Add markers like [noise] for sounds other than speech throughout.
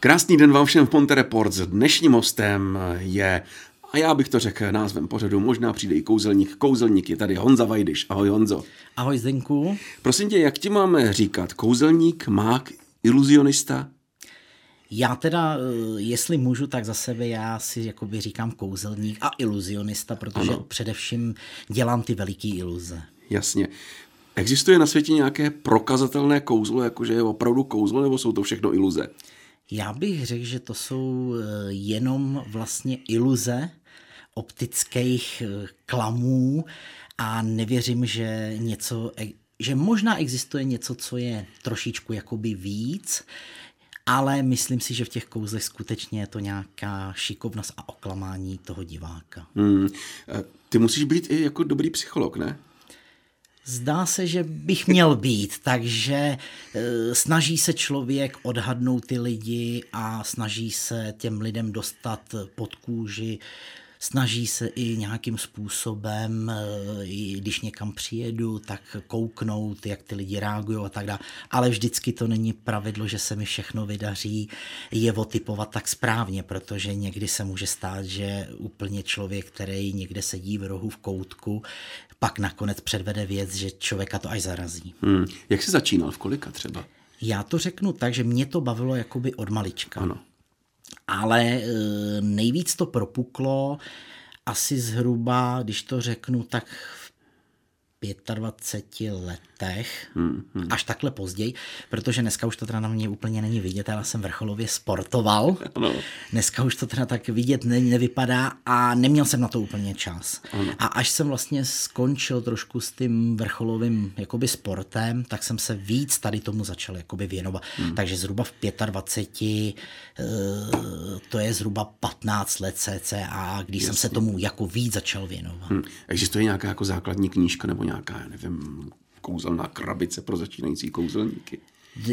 Krásný den vám všem v Ponte Report. S dnešním hostem je, a já bych to řekl názvem pořadu, možná přijde i kouzelník. Kouzelník je tady Honza Vajdyš. Ahoj Honzo. Ahoj Zdenku. Prosím tě, jak ti máme říkat? Kouzelník, mák, iluzionista? Já teda, eh, jestli můžu, tak za sebe já si jakoby říkám kouzelník a iluzionista, protože ano. především dělám ty veliký iluze. Jasně. Existuje na světě nějaké prokazatelné kouzlo, jakože je opravdu kouzlo, nebo jsou to všechno iluze? Já bych řekl, že to jsou eh, jenom vlastně iluze optických eh, klamů a nevěřím, že něco, e, že možná existuje něco, co je trošičku jakoby víc, ale myslím si, že v těch kouzlech skutečně je to nějaká šikovnost a oklamání toho diváka. Hmm. Ty musíš být i jako dobrý psycholog, ne? Zdá se, že bych měl být, takže e, snaží se člověk odhadnout ty lidi a snaží se těm lidem dostat pod kůži snaží se i nějakým způsobem, eh, když někam přijedu, tak kouknout, jak ty lidi reagují a tak dále. Ale vždycky to není pravidlo, že se mi všechno vydaří je otypovat tak správně, protože někdy se může stát, že úplně člověk, který někde sedí v rohu v koutku, pak nakonec předvede věc, že člověka to až zarazí. Hmm. Jak jsi začínal? V kolika třeba? Já to řeknu tak, že mě to bavilo jakoby od malička. Ano ale e, nejvíc to propuklo asi zhruba, když to řeknu, tak v 25 letech, hmm, hmm. až takhle později, protože dneska už to teda na mě úplně není vidět, já jsem vrcholově sportoval, ano. dneska už to teda tak vidět ne, nevypadá a neměl jsem na to úplně čas. Ano. A až jsem vlastně skončil trošku s tím vrcholovým jakoby sportem, tak jsem se víc tady tomu začal jakoby věnovat. Hmm. Takže zhruba v 25, eh, to je zhruba 15 let cca, když Jasně. jsem se tomu jako víc začal věnovat. Hmm. Existuje nějaká jako základní knížka nebo nějaká, já nevím, kouzelná krabice pro začínající kouzelníky?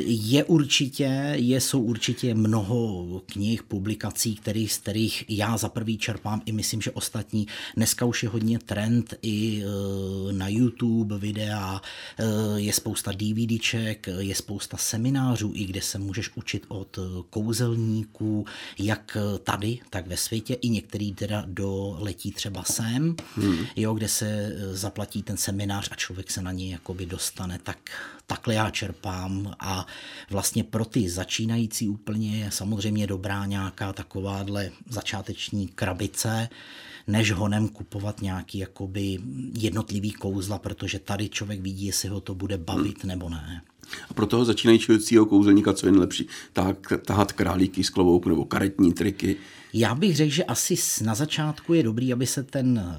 Je určitě, je, jsou určitě mnoho knih, publikací, který, z kterých já za prvý čerpám i myslím, že ostatní. Dneska už je hodně trend i e, na YouTube videa, e, je spousta DVDček, je spousta seminářů, i kde se můžeš učit od kouzelníků, jak tady, tak ve světě, i některý teda doletí třeba sem, hmm. jo, kde se zaplatí ten seminář a člověk se na něj jakoby dostane, tak takhle já čerpám a vlastně pro ty začínající úplně je samozřejmě dobrá nějaká takováhle začáteční krabice, než honem kupovat nějaký jakoby jednotlivý kouzla, protože tady člověk vidí, jestli ho to bude bavit hmm. nebo ne. A pro toho začínajícího kouzelníka, co je nejlepší? Tak, tahat králíky z klobouku nebo karetní triky? Já bych řekl, že asi na začátku je dobrý, aby se ten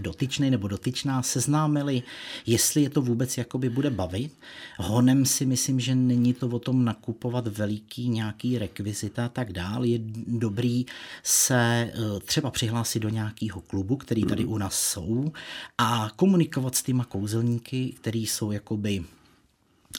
dotyčný nebo dotyčná seznámili, jestli je to vůbec jakoby bude bavit. Honem si myslím, že není to o tom nakupovat veliký nějaký rekvizita a tak dál. Je dobrý se eh, třeba přihlásit do nějakého klubu, který tady u nás jsou a komunikovat s těma kouzelníky, který jsou jakoby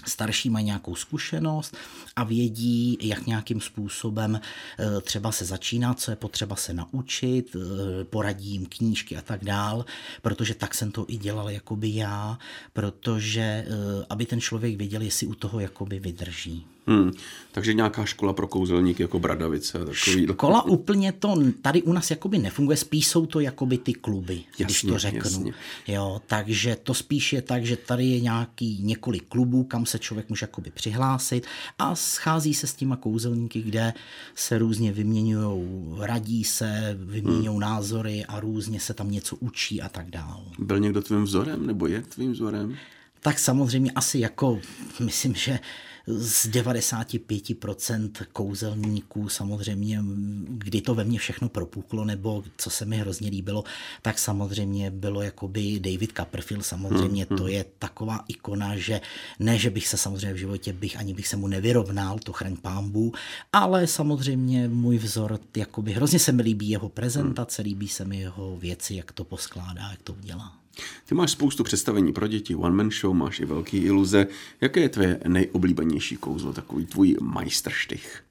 starší mají nějakou zkušenost a vědí, jak nějakým způsobem eh, třeba se začíná, co je potřeba se naučit, eh, poradí jim knížky a tak dál, protože tak jsem to i dělal jakoby já, protože eh, aby ten člověk věděl, jestli u toho jakoby vydrží. Hmm. Takže nějaká škola pro kouzelníky jako Bradavice. Takový... Škola úplně to tady u nás jakoby nefunguje, spíš jsou to jakoby ty kluby, jasně, když to řeknu. Jasně. Jo, takže to spíš je tak, že tady je nějaký několik klubů, kam se člověk může jakoby přihlásit a schází se s těma kouzelníky, kde se různě vyměňují, radí se, vyměňují hmm. názory a různě se tam něco učí a tak dále. Byl někdo tvým vzorem nebo je tvým vzorem? Tak samozřejmě asi jako, [laughs] myslím, že z 95% kouzelníků samozřejmě, kdy to ve mně všechno propuklo, nebo co se mi hrozně líbilo, tak samozřejmě bylo jakoby David Copperfield, samozřejmě hmm, to hmm. je taková ikona, že ne, že bych se samozřejmě v životě bych, ani bych se mu nevyrovnal, to chraň pámbu, ale samozřejmě můj vzor, jakoby hrozně se mi líbí jeho prezentace, líbí se mi jeho věci, jak to poskládá, jak to udělá. Ty máš spoustu představení pro děti, one man show, máš i velký iluze. Jaké je tvoje nejoblíbenější kouzlo, takový tvůj majstrštych?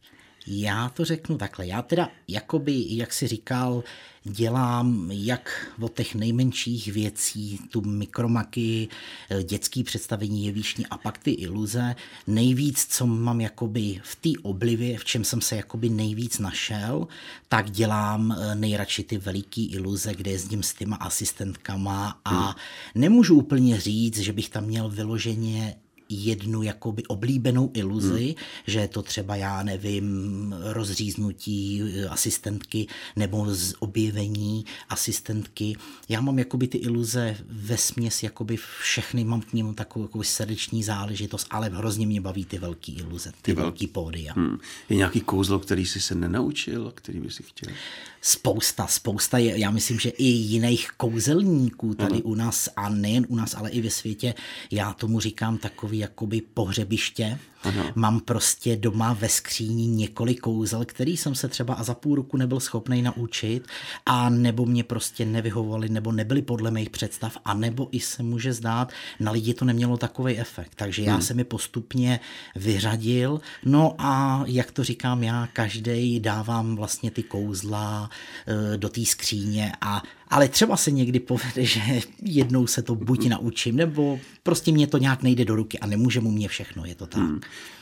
Já to řeknu takhle. Já teda, jakoby, jak si říkal, dělám jak od těch nejmenších věcí, tu mikromaky, eh, dětský představení jevíšní a pak ty iluze. Nejvíc, co mám jakoby v té oblivě, v čem jsem se jakoby nejvíc našel, tak dělám eh, nejradši ty veliký iluze, kde jezdím s těma asistentkama a hmm. nemůžu úplně říct, že bych tam měl vyloženě jednu jakoby oblíbenou iluzi, hmm. že je to třeba, já nevím, rozříznutí eh, asistentky nebo z objevení asistentky. Já mám jakoby ty iluze ve směs, jakoby všechny, mám k ním takovou jakoby srdeční záležitost, ale hrozně mě baví ty velké iluze, ty, ty velký pódia. Hmm. Je nějaký kouzlo, který jsi se nenaučil, který by si chtěl? Spousta, spousta je, já myslím, že i jiných kouzelníků tady ano. u nás a nejen u nás, ale i ve světě, já tomu říkám takový jakoby pohřebiště. Ano. Mám prostě doma ve skříni několik kouzel, který jsem se třeba a za půl roku nebyl schopný naučit a nebo mě prostě nevyhovovali, nebo nebyly podle mých představ a nebo i se může zdát, na lidi to nemělo takový efekt. Takže já hmm. jsem je postupně vyřadil. No a jak to říkám já, každý dávám vlastně ty kouzla e, do té skříně a ale třeba se někdy povede, [laughs] že jednou se to buď naučím, nebo prostě mě to nějak nejde do ruky a nemůže mu mě všechno, je to tak. Hmm.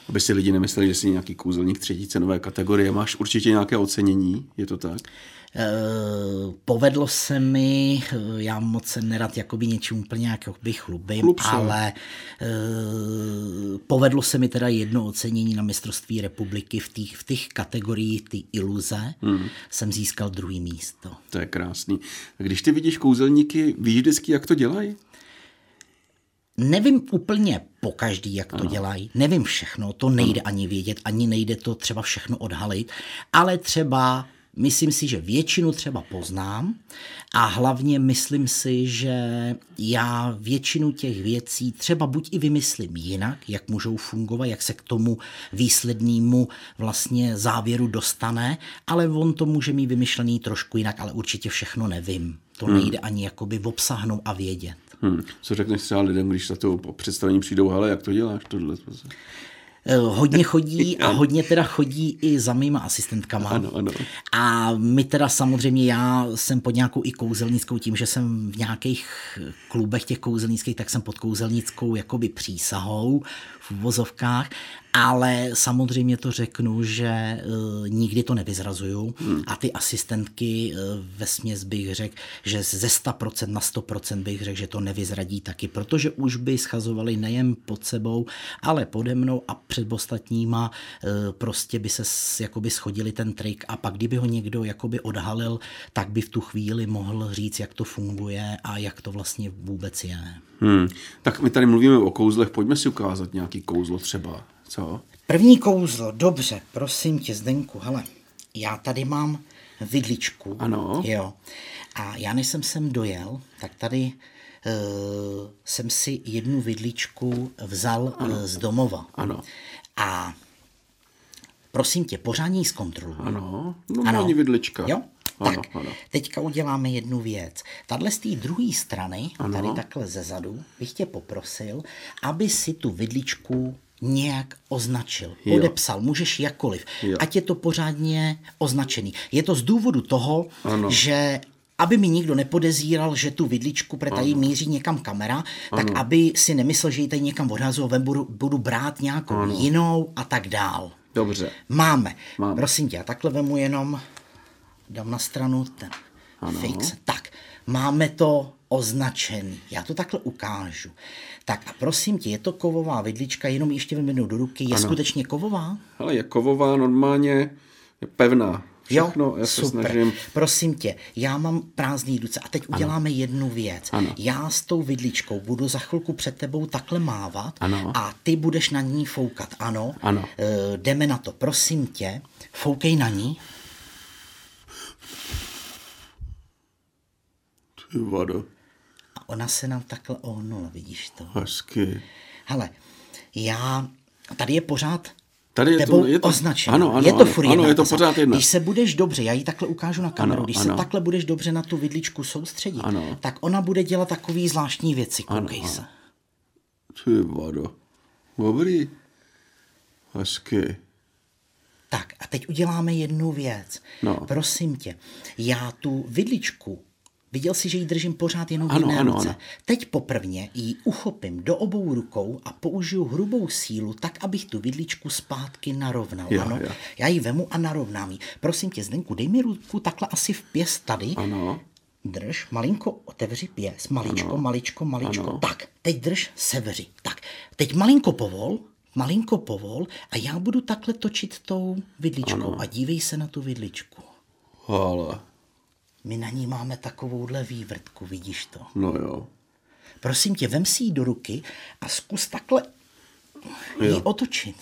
Aby si lidi nemysleli, že jsi nějaký kouzelník třetí cenové kategorie, máš určitě nějaké ocenění, je to tak? Uh, povedlo se mi, uh, já moc se nerad jakoby něčím úplně jakoby chlubím, ale uh, povedlo se mi teda jedno ocenění na mistrovství republiky v těch v těch kategoriích ty iluze, hmm. jsem získal druhý místo. To je krásný. A když ty vidíš kouzelníky, víš vždycky, jak to dělají? Nevím úplně po každý, jak to dělají, nevím všechno, to nejde ani vědět, ani nejde to třeba všechno odhalit, ale třeba myslím si, že většinu třeba poznám a hlavně myslím si, že já většinu těch věcí třeba buď i vymyslím jinak, jak můžou fungovat, jak se k tomu výslednému vlastně závěru dostane, ale on to může mít vymyšlený trošku jinak, ale určitě všechno nevím. To hmm. nejde ani jakoby obsahnout a vědět. Hmm. Co řekneš třeba lidem, když za to představení přijdou, ale jak to děláš tohle? Eh, hodně chodí a [laughs] hodně teda chodí i za mýma asistentkama. Ano, ano. A my teda samozřejmě, já jsem pod nějakou i kouzelnickou, tím, že jsem v nějakých klubech těch kouzelnických, tak jsem pod kouzelnickou jakoby přísahou v uvozovkách ale samozřejmě to řeknu, že uh, nikdy to nevyzrazuju hmm. a ty asistentky uh, ve směs bych řekl, že ze 100% na 100% bych řekl, že to nevyzradí taky, protože už by schazovali nejen pod sebou, ale pode mnou a před ostatníma uh, prostě by se jakoby schodili ten trik a pak kdyby ho někdo jakoby odhalil, tak by v tu chvíli mohl říct, jak to funguje a jak to vlastně vůbec je. Hmm. Tak my tady mluvíme o kouzlech, pojďme si ukázat nějaký kouzlo třeba. Co? První kouzlo, dobře, prosím tě, Zdenku, hele, já tady mám vidličku. Ano. Jo. A já než jsem sem dojel, tak tady uh, jsem si jednu vidličku vzal ano. Uh, z domova. Ano. A prosím tě, pořádně ji zkontroluji. Ano, no ano. vidlička. Jo? Ano, tak, ano. teďka uděláme jednu věc. Tadle z té druhé strany, ano. tady takhle ze zadu, bych tě poprosil, aby si tu vidličku nějak označil, jo. podepsal, můžeš jakkoliv, jo. ať je to pořádně označený. Je to z důvodu toho, ano. že aby mi nikdo nepodezíral, že tu vidličku, protože tady míří někam kamera, ano. tak aby si nemyslel, že ji tady někam odhazuju, budu, budu brát nějakou ano. jinou a tak dál. Dobře. Máme. Máme. Prosím tě, já takhle vemu jenom, dám na stranu ten ano. fix. Tak, máme to označený. Já to takhle ukážu. Tak a prosím tě, je to kovová vidlička, jenom ještě vyměnu do ruky. Je ano. skutečně kovová? Ale je kovová, normálně je pevná. Všechno, jo, já se super. snažím. Prosím tě, já mám prázdný ruce a teď ano. uděláme jednu věc. Ano. Já s tou vidličkou budu za chvilku před tebou takhle mávat ano. a ty budeš na ní foukat. Ano, ano. E, jdeme na to. Prosím tě, foukej na ní. Ty vado ona se nám takhle ohnula, vidíš to? Hezky. Hele, já, tady je pořád Tady je to, je to označeno. Ano, ano, je to furt ano, je to pořád jedna. Když se budeš dobře, já ji takhle ukážu na kameru, ano, když ano. se takhle budeš dobře na tu vidličku soustředit, ano. tak ona bude dělat takový zvláštní věci, koukej ano, se. Ty vado. Dobrý. Hezky. Tak a teď uděláme jednu věc. No. Prosím tě, já tu vidličku, viděl jsi, že ji držím pořád jenom v Ano, jedné ano, ruce. ano. Teď poprvně ji uchopím do obou rukou a použiju hrubou sílu, tak, abych tu vidličku zpátky narovnal. Jo, ano? jo. Já ji vemu a narovnám ji. Prosím tě, Zdenku, dej mi ruku takhle asi v pěst tady. Ano. Drž, malinko otevři pěs, maličko, Ano. maličko, maličko. Ano. Tak, teď drž, sevři. Tak, teď malinko povol, malinko povol a já budu takhle točit tou vidličkou Ano. a dívej se na tu vidličku. Ale, My na ní máme takovouhle vývrtku, vidíš to? no jo. Prosím tě, vem si ji do ruky a zkus takhle ji Jo. otočit.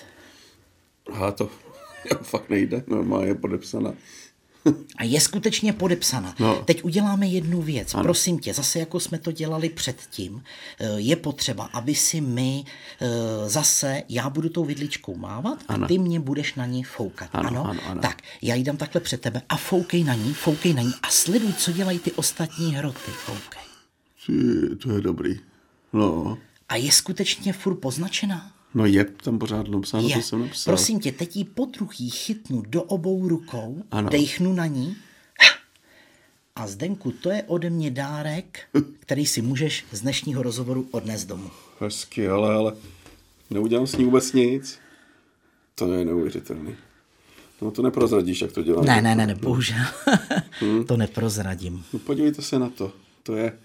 A to [laughs] fakt nejde, normálně je podepsaná. A je skutečně podepsaná. No. Teď uděláme jednu věc. Ano. Prosím tě, zase jako jsme to dělali předtím, eh, je potřeba, aby si my eh, zase, já budu tou vidličkou mávat a Ano. ty mě budeš na ní foukat. Ano, ano, ano. Tak, já ji dám takhle před tebe a foukej na ní, foukej na ní a sleduj, co dělají ty ostatní hroty. Foukej. Ty, to je dobrý. No, A je skutečně furt poznačená? No je tam pořád napsáno, Je. co jsem napsal. Prosím tě, teď ji po druhý chytnu do obou rukou, Ano. dejchnu na ní a Zdenku, to je ode mě dárek, [laughs] který si můžeš z dnešního rozhovoru odnést domů. Hezky, ale, ale neudělám s ní vůbec nic. To je neuvěřitelný. No to neprozradíš, jak to dělám. Ne, ne, ne, ne, bohužel. [laughs] to neprozradím. No podívejte se na to. To je...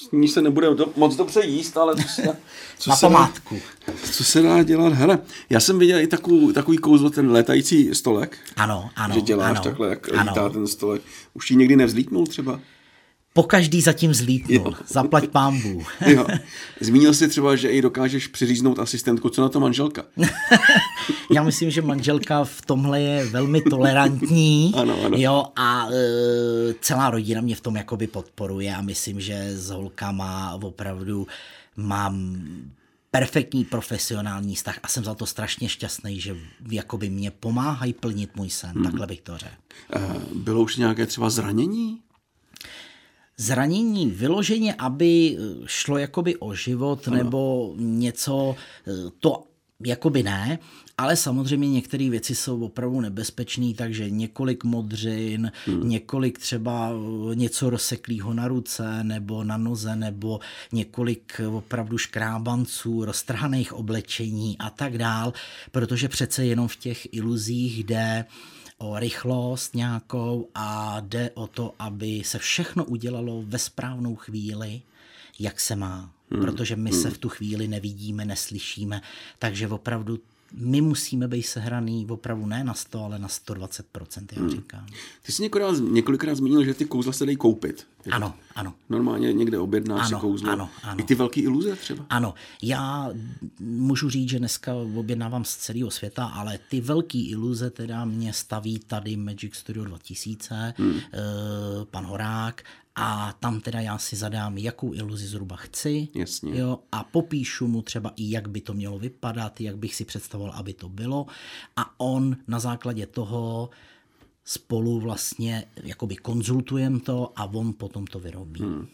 S ní se nebude do, moc dobře jíst, ale co se, [laughs] co Na se dá, památku. co se dá dělat? Hele, já jsem viděl i takovou, takový kouzlo, ten létající stolek, Ano, ano, že děláš ano, takhle, jak ano. lítá ten stolek. Už jí někdy nevzlítnul třeba? Po každý zatím zlítnul. Zaplať pámbu. [laughs] Jo. Zmínil jsi třeba, že i dokážeš přiříznout asistentku. Co na to manželka? [laughs] Já myslím, že manželka v tomhle je velmi tolerantní. [laughs] Ano, ano. Jo, a e, celá rodina mě v tom jakoby podporuje a myslím, že s holkama opravdu mám perfektní profesionální vztah a jsem za to strašně šťastný, že jakoby mě pomáhají plnit můj sen, Mhm. takhle bych to řekl. Eh, Bylo už nějaké třeba zranění? Zranění vyloženě, aby eh, šlo jakoby o život ano. nebo něco, eh, to jakoby ne, ale samozřejmě některé věci jsou opravdu nebezpečné, takže několik modřin, hmm. několik třeba eh, něco rozseklého na ruce nebo na noze, nebo několik opravdu škrábanců, roztrhaných oblečení a tak dál, protože přece jenom v těch iluzích jde o rychlost nějakou a jde o to, aby se všechno udělalo ve správnou chvíli, jak se má. Hmm. Protože my se v tu chvíli nevidíme, neslyšíme, takže opravdu my musíme být sehraný opravdu ne na 100, ale na 120%, jak hmm. říkám. Ty jsi několikrát, několikrát zmínil, že ty kouzla se dají koupit. Ano, ano. Normálně někde objednáš si Ano, kouzlo. ano, ano. I ty velké iluze třeba. Ano, já můžu říct, že dneska objednávám z celého světa, ale ty velký iluze teda mě staví tady Magic Studio 2000, hmm. pan Horák, a tam teda já si zadám, jakou iluzi zhruba chci. Jasně. Jo, a popíšu mu třeba i, jak by to mělo vypadat, jak bych si představoval, aby to bylo. A on na základě toho spolu vlastně jakoby konzultujem to a on potom to vyrobí. Hmm.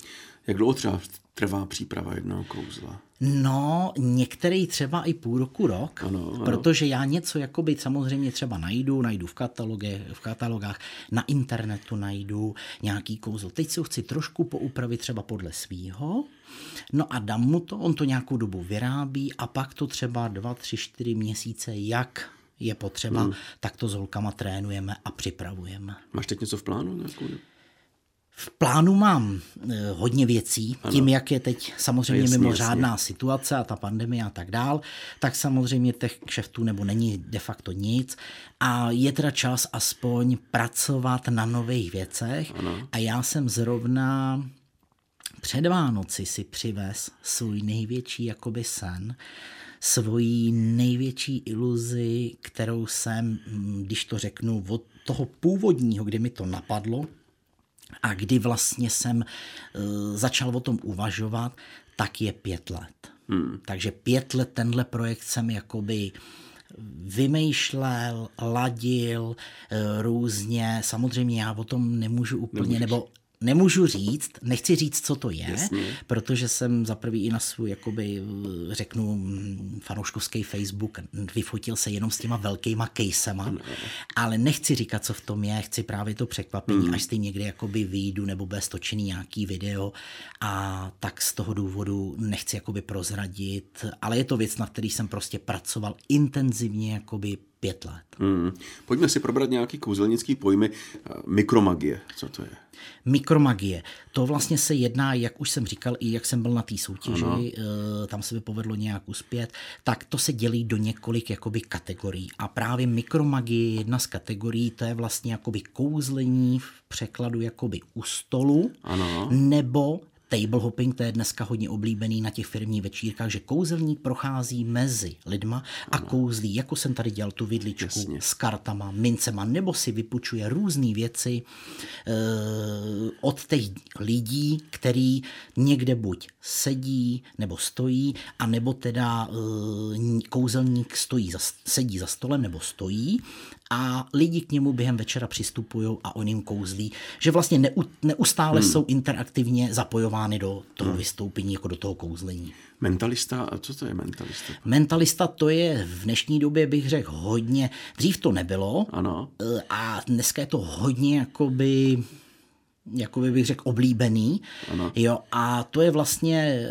Jak dlouho třeba trvá příprava jednoho kouzla? No, některý třeba i půl roku, rok, Ano, ano. protože já něco jakoby samozřejmě třeba najdu, najdu v, kataloge, v katalogách, na internetu najdu nějaký kouzlo. Teď si ho chci trošku poupravit třeba podle svýho, no a dám mu to, on to nějakou dobu vyrábí a pak to třeba dva, tři, čtyři měsíce, jak je potřeba, hmm. tak to s holkama trénujeme a připravujeme. Máš teď něco v plánu? Nějakou? V plánu mám eh, hodně věcí, ano. tím, jak je teď samozřejmě Jasně, mimořádná jasně. situace a ta pandemie a tak dál, tak samozřejmě těch kšeftů nebo není de facto nic a je teda čas aspoň pracovat na nových věcech ano. a já jsem zrovna před Vánoci si přivez svůj největší jakoby sen, svoji největší iluzi, kterou jsem, hm, když to řeknu, od toho původního, kdy mi to napadlo, a kdy vlastně jsem uh, začal o tom uvažovat, tak je pět let. Hmm. Takže pět let tenhle projekt jsem jakoby vymýšlel, ladil uh, různě. Samozřejmě já o tom nemůžu úplně, Nemůžeš. nebo nemůžu říct, nechci říct, co to je, Jasně. protože jsem za prvý i na svůj, jakoby, řeknu, fanouškovský Facebook vyfotil se jenom s těma velkýma casema, no. ale nechci říkat, co v tom je, chci právě to překvapení, mm. až tím někdy jakoby vyjdu, nebo bude stočený nějaký video a tak z toho důvodu nechci jakoby prozradit, ale je to věc, na který jsem prostě pracoval intenzivně jakoby pět let. Hmm. Pojďme si probrat nějaký kouzelnický pojmy. Mikromagie, co to je? Mikromagie. To vlastně se jedná, jak už jsem říkal, i jak jsem byl na té soutěži, ano. tam se mi povedlo nějak uspět, tak to se dělí do několik jakoby kategorií. A právě mikromagie je jedna z kategorií, to je vlastně jakoby kouzlení v překladu jakoby u stolu, ano. nebo table hopping, to je dneska hodně oblíbený na těch firmních večírkách, že kouzelník prochází mezi lidma a ano. kouzlí, jako jsem tady dělal tu vidličku Jasně. s kartama, mincema, nebo si vypučuje různé věci e, od těch lidí, který někde buď sedí nebo stojí, a nebo teda e, kouzelník stojí za, sedí za stolem nebo stojí a lidi k němu během večera přistupují a on jim kouzlí, že vlastně neu, neustále hmm. jsou interaktivně zapojovány do toho hmm. vystoupení, jako do toho kouzlení. Mentalista, a co to je mentalista? Mentalista to je v dnešní době, bych řekl, hodně, dřív to nebylo ano. E, a dneska je to hodně jakoby jako bych řekl, oblíbený. Ano. Jo, a to je vlastně e,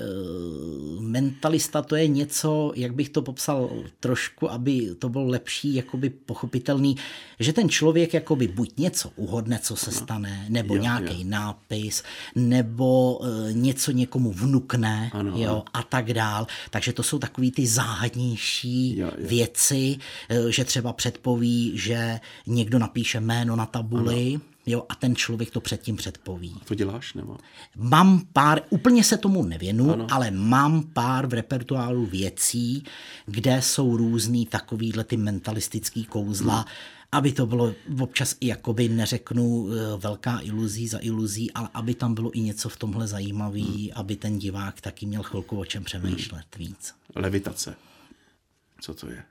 mentalista, to je něco, jak bych to popsal trošku, aby to bylo lepší, jakoby pochopitelný, že ten člověk jakoby buď něco uhodne, co se ano. stane, nebo nějaký nápis, nebo e, něco někomu vnukne, ano, jo, ano. a tak dál. Takže to jsou takový ty záhadnější jo, jo. věci, e, že třeba předpoví, že někdo napíše jméno na tabuli, ano Jo, a ten člověk to předtím předpoví. A to děláš, nebo? Mám pár, úplně se tomu nevěnu, ano. ale mám pár v repertoáru věcí, kde jsou různý takovýhle ty mentalistický kouzla, hmm. aby to bylo občas i jakoby neřeknu eh, velká iluzí za iluzí, ale aby tam bylo i něco v tomhle zajímavý, hmm. aby ten divák taky měl chvilku o čem přemýšlet hmm. víc. Levitace. Co to je?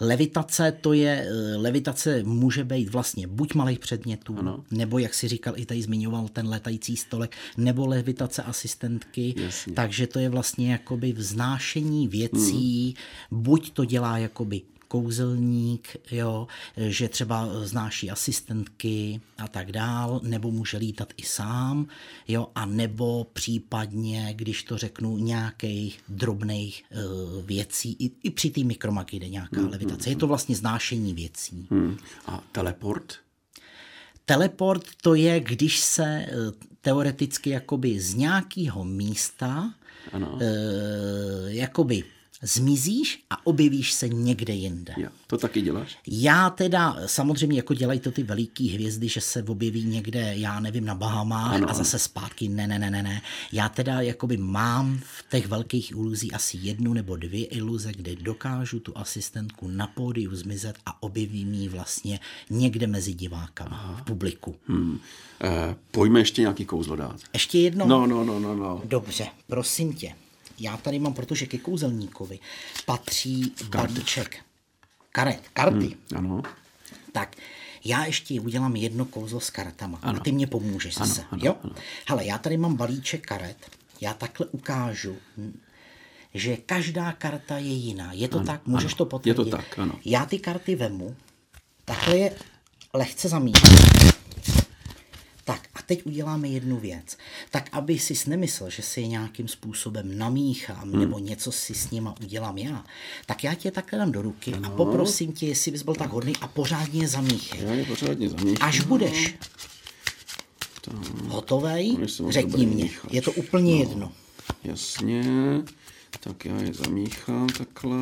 Levitace to je, eh, levitace může být vlastně buď malých předmětů, ano. nebo jak si říkal, i tady zmiňoval ten letající stolek, nebo levitace asistentky, Jasně. takže to je vlastně jakoby vznášení věcí, hmm. buď to dělá jakoby kouzelník, jo, že třeba znáší asistentky a tak dál, nebo může lítat i sám, jo, a nebo případně, když to řeknu, nějakých drobných uh, věcí, i, i při té mikromagii jde nějaká hmm, levitace. Hmm, je to vlastně znášení věcí. Hmm. A teleport? Teleport to je, když se eh, teoreticky jakoby z nějakého místa ano. Uh, jakoby zmizíš a objevíš se někde jinde. Jo, to taky děláš? Já teda, samozřejmě jako dělají to ty veliký hvězdy, že se objeví někde, já nevím, na Bahamách ano, a zase zpátky, ne, ne, ne, ne, ne. Já teda jakoby mám v těch velkých iluzí asi jednu nebo dvě iluze, kde dokážu tu asistentku na pódiu zmizet a objevím ji vlastně někde mezi divákama, Aha. v publiku. Hmm. Eh, pojďme ještě nějaký kouzlo dát. Ještě jedno? No, no, no, no, no. Dobře, prosím tě já tady mám, protože ke kouzelníkovi patří balíček karet, karty. Hmm, ano. Tak, já ještě udělám jedno kouzlo s kartama ano. a ty mě pomůžeš ano, zase. Ano, jo? Ano. Hele, já tady mám balíček karet, já takhle ukážu, že každá karta je jiná. Je to ano, tak? Můžeš ano, to potvrdit? Je to tak, ano. Já ty karty vemu, takhle je lehce zamíchám teď uděláme jednu věc. Tak aby si nemyslel, že si je nějakým způsobem namíchám hmm. nebo něco si s nima udělám já, tak já tě takhle dám do ruky no. a poprosím tě, jestli bys byl tak, tak hodný a pořádně zamíchej. Já je pořádně zamíchám. Až budeš to... hotovej, řekni mě. Je to úplně no. jedno. Jasně. Tak já je zamíchám takhle.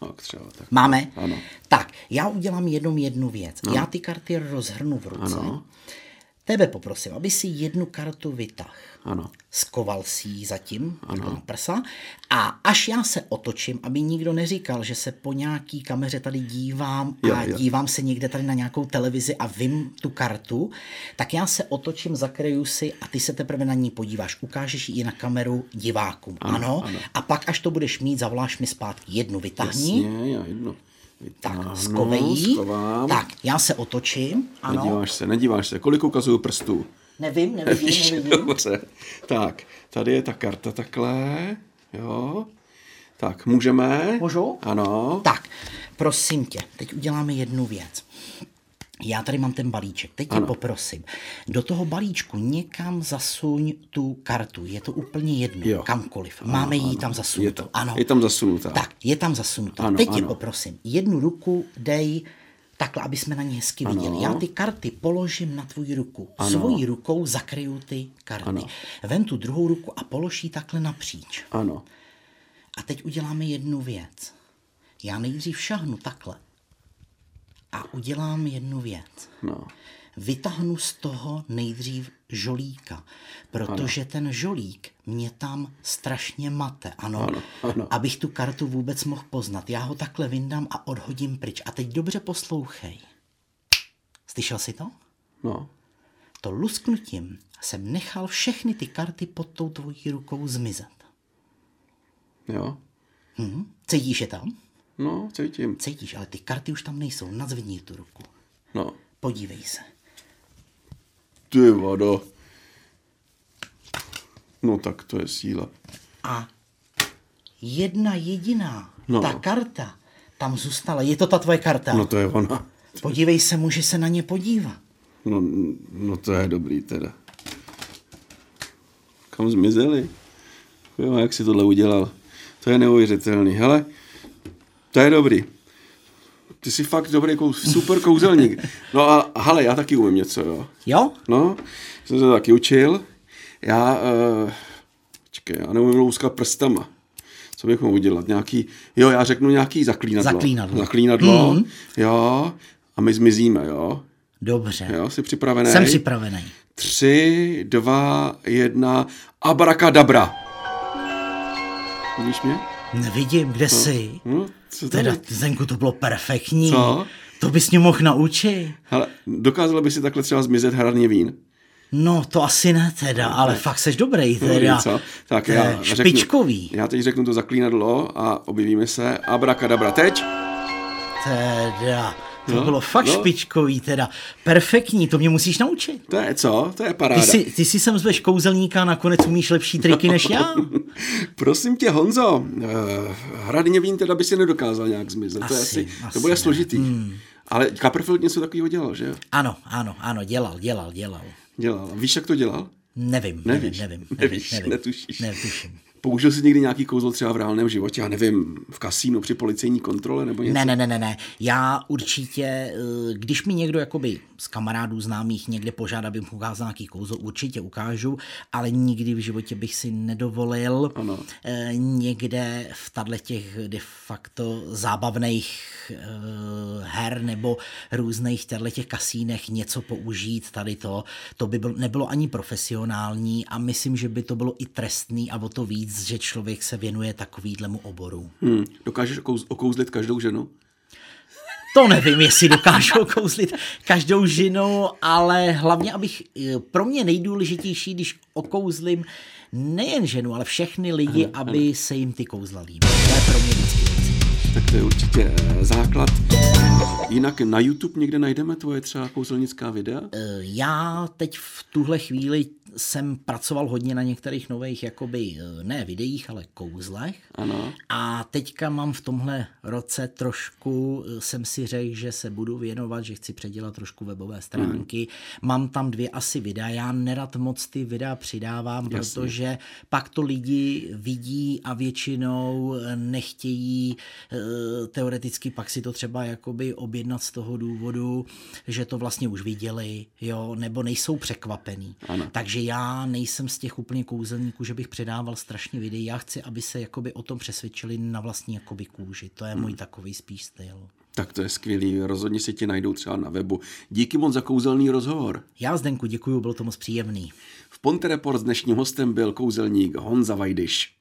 Tak třeba tak. Máme? Ano. Tak, já udělám jenom jednu věc. No. Já ty karty rozhrnu v ruce. Ano. Tebe poprosím, aby si jednu kartu vytah. Ano. Skoval si ji zatím ano. na prsa a až já se otočím, aby nikdo neříkal, že se po nějaký kameře tady dívám a jo, jo. dívám se někde tady na nějakou televizi a vím tu kartu, tak já se otočím, zakryju si a ty se teprve na ní podíváš. Ukážeš ji na kameru divákům. Ano, ano. ano. A pak, až to budeš mít, zavoláš mi zpátky. Jednu vytáhni. Jasně, já jednu. Tak, skovej. Tak, já se otočím. Ano. Nedíváš se, nedíváš se. Kolik ukazuju prstů? Nevím, nevidím, nevidím. [laughs] Dobře. Tak, tady je ta karta takhle, jo. Tak, můžeme? Můžu? Ano. Tak, prosím tě, teď uděláme jednu věc. Já tady mám ten balíček, teď tě Ano. poprosím. Do toho balíčku někam zasuň tu kartu. Je to úplně jedno, Jo. kamkoliv. Máme ji tam Je, zasunutou. to, Ano. je tam zasunutá. Tak, je tam zasunutá. Ano, Teď tě ano. poprosím, jednu ruku dej takhle, aby jsme na ně hezky Ano. viděli. Já ty karty položím na tvoji ruku. Svojí rukou zakryju ty karty. Ano. Vem tu druhou ruku a polož ji takhle napříč. Ano. A teď uděláme jednu věc. Já nejdřív šahnu takhle a udělám jednu věc. No. Vytáhnu z toho nejdřív žolíka, protože ano. ten žolík mě tam strašně mate, ano, Ano, ano. abych tu kartu vůbec mohl poznat. Já ho takhle vyndám a odhodím pryč. A teď dobře poslouchej. Slyšel jsi to? No. To lusknutím jsem nechal všechny ty karty pod tou tvojí rukou zmizet. Jo. Hm? Cítíš je tam? No, cítím. Cítíš, ale ty karty už tam nejsou. Nadzvedni tu ruku. No. Podívej se. Ty vado. No tak to je síla. A jedna jediná, No. ta karta, tam zůstala. Je to ta tvoje karta? No to je ona. Podívej se, může se na ně podívat. No, no to je dobrý teda. Kam zmizeli? Jo, jak si tohle udělal? To je neuvěřitelný. Hele, to je dobrý. Ty jsi fakt dobrý, kou, super kouzelník. No a hele, já taky umím něco, jo. Jo? No, jsem se taky učil. Já, uh, čekaj, já neumím louskat prstama. Co bych mohl udělat? Nějaký, jo, já řeknu nějaký zaklínadlo. Zaklínadlo. Zaklínadlo, Mhm. jo. A my zmizíme, jo. Dobře. Jo, jsi připravený? Jsem připravený. Tři, dva, jedna, abracadabra. Vidíš mě? Nevidím, kde jsi. No, co tady? Teda, Zdenku, to bylo perfektní. Co? To bys mě mohl naučit. Hele, dokázala by si takhle třeba zmizet hradně vín? No, to asi ne teda, ale fakt seš dobrý Dobrý, teda. co? Tak To je já řeknu, špičkový. já teď řeknu to zaklínadlo a objevíme se. Abracadabra teď. Teda, to No, bylo fakt no. špičkový teda. Perfektní, to mě musíš naučit. To je co? To je paráda. Ty si, ty si sem zveš kouzelníka a nakonec umíš lepší triky než já. [laughs] Prosím tě, Honzo, uh, hradně vín teda by si nedokázal nějak zmizet. to, je Asi, asi, asi to bude ne. složitý. Hmm. Ale Copperfield něco takového dělal, že jo? Ano, ano, ano, dělal, dělal, dělal. Dělal. Víš, jak to dělal? Nevím, Nevíš? nevím, nevím, Nevíš, nevím, netušíš. Netuším. Použil jsi někdy nějaký kouzlo třeba v reálném životě, já nevím, v kasínu při policejní kontrole nebo něco? Ne, ne, ne, ne, ne. Já určitě, eh, když mi někdo jakoby z kamarádů známých někde požádá, abych mu ukázal nějaký kouzlo, určitě ukážu, ale nikdy v životě bych si nedovolil Ano. eh, někde v tato těch de facto zábavných eh, her nebo různých těchto těch kasínech něco použít, tady to, to by bylo, nebylo ani profesionální a myslím, že by to bylo i trestný a o to víc, že člověk se věnuje takovýhlemu oboru. Hmm. Dokážeš okouz, okouzlit každou ženu? To nevím, jestli dokážu okouzlit každou ženu, ale hlavně, abych, eh, pro mě nejdůležitější, když okouzlím nejen ženu, ale všechny lidi, aby se jim ty kouzla líbily. To je pro mě vždycky. Tak to je určitě eh, základ. Jinak na YouTube někde najdeme tvoje třeba kouzelnická videa? Eh, Já teď v tuhle chvíli jsem pracoval hodně na některých nových, jakoby, eh, ne videích, ale kouzlech. Ano. A teďka mám v tomhle roce trošku, eh, jsem si řekl, že se budu věnovat, že chci předělat trošku webové stránky. Mám tam dvě asi videa, já nerad moc ty videa přidávám, Jasně. protože pak to lidi vidí a většinou eh, nechtějí teoreticky pak si to třeba jakoby objednat z toho důvodu, že to vlastně už viděli, jo, nebo nejsou překvapený. Ano. Takže já nejsem z těch úplně kouzelníků, že bych předával strašně videí. Já chci, aby se jakoby o tom přesvědčili na vlastní jakoby kůži. To je můj takový spíš styl. Tak to je skvělý, rozhodně si tě najdou třeba na webu. Díky moc za kouzelný rozhovor. Já Zdenku děkuju, bylo to moc příjemný. V Ponte Report s dnešním hostem byl kouzelník Honza Vajdyš.